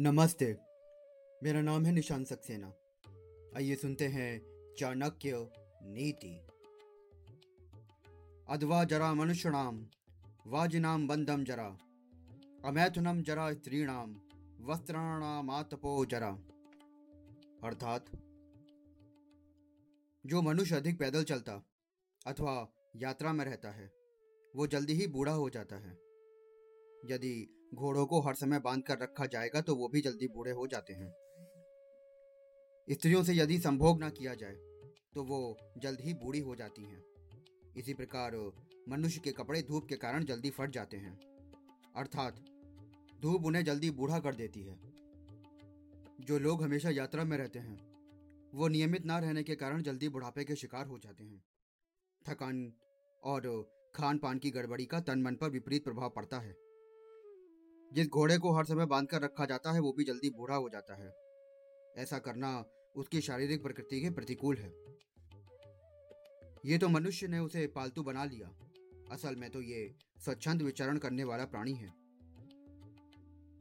नमस्ते। मेरा नाम है निशान सक्सेना। आइए सुनते हैं चाणक्य नीति। अद्वा जरा मनुष्यणाम वाजिनाम बंदम जरा। अमैथुनम जरा स्त्रीणाम वस्त्राणामातपो जरा। अर्थात, जो मनुष्य अधिक पैदल चलता अथवा यात्रा में रहता है, वो जल्दी ही बूढ़ा हो जाता है। यदि घोड़ों को हर समय बाँध कर रखा जाएगा तो वो भी जल्दी बूढ़े हो जाते हैं। स्त्रियों से यदि संभोग ना किया जाए तो वो जल्द ही बूढ़ी हो जाती हैं। इसी प्रकार मनुष्य के कपड़े धूप के कारण जल्दी फट जाते हैं। अर्थात धूप उन्हें जल्दी बूढ़ा कर देती है। जो लोग हमेशा यात्रा में रहते हैं, वो नियमित ना रहने के कारण जल्दी बुढ़ापे के शिकार हो जाते हैं। थकान और खान पान की गड़बड़ी का तन मन पर विपरीत प्रभाव पड़ता है। जिस घोड़े को हर समय बाँध कर रखा जाता है, वो भी जल्दी बूढ़ा हो जाता है। ऐसा करना उसकी शारीरिक प्रकृति के प्रतिकूल है। ये तो मनुष्य ने उसे पालतू बना लिया। असल में तो ये स्वच्छंद विचरण करने वाला प्राणी है।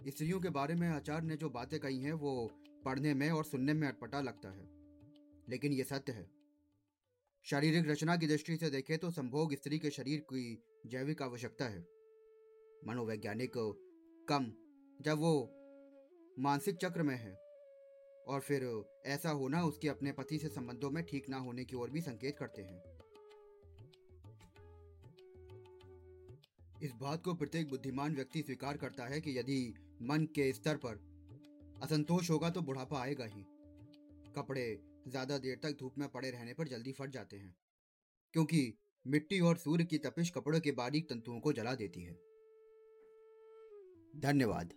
स्त्रियों के बारे में आचार्य ने जो बातें कही हैं, वो पढ़ने में और सुनने में अटपटा लगता है। लेकिन ये सत्य है। शारीरिक रचना की दृष्टि से देखें तो संभोग स्त्री के शरीर की जैविक आवश्यकता है। मनोवैज्ञानिक कम, जब वो मानसिक चक्र में है। और फिर ऐसा होना उसके अपने पति से संबंधों में ठीक ना होने की ओर भी संकेत करते हैं। इस बात को प्रत्येक बुद्धिमान व्यक्ति स्वीकार करता है कि यदि मन के स्तर पर असंतोष होगा तो बुढ़ापा आएगा ही। कपड़े ज़्यादा देर तक धूप में पड़े रहने पर जल्दी फट जाते हैं, क्योंकि मिट्टी और सूर्य की तपिश कपड़ों के बारीक तंतुओं को जला देती है। धन्यवाद।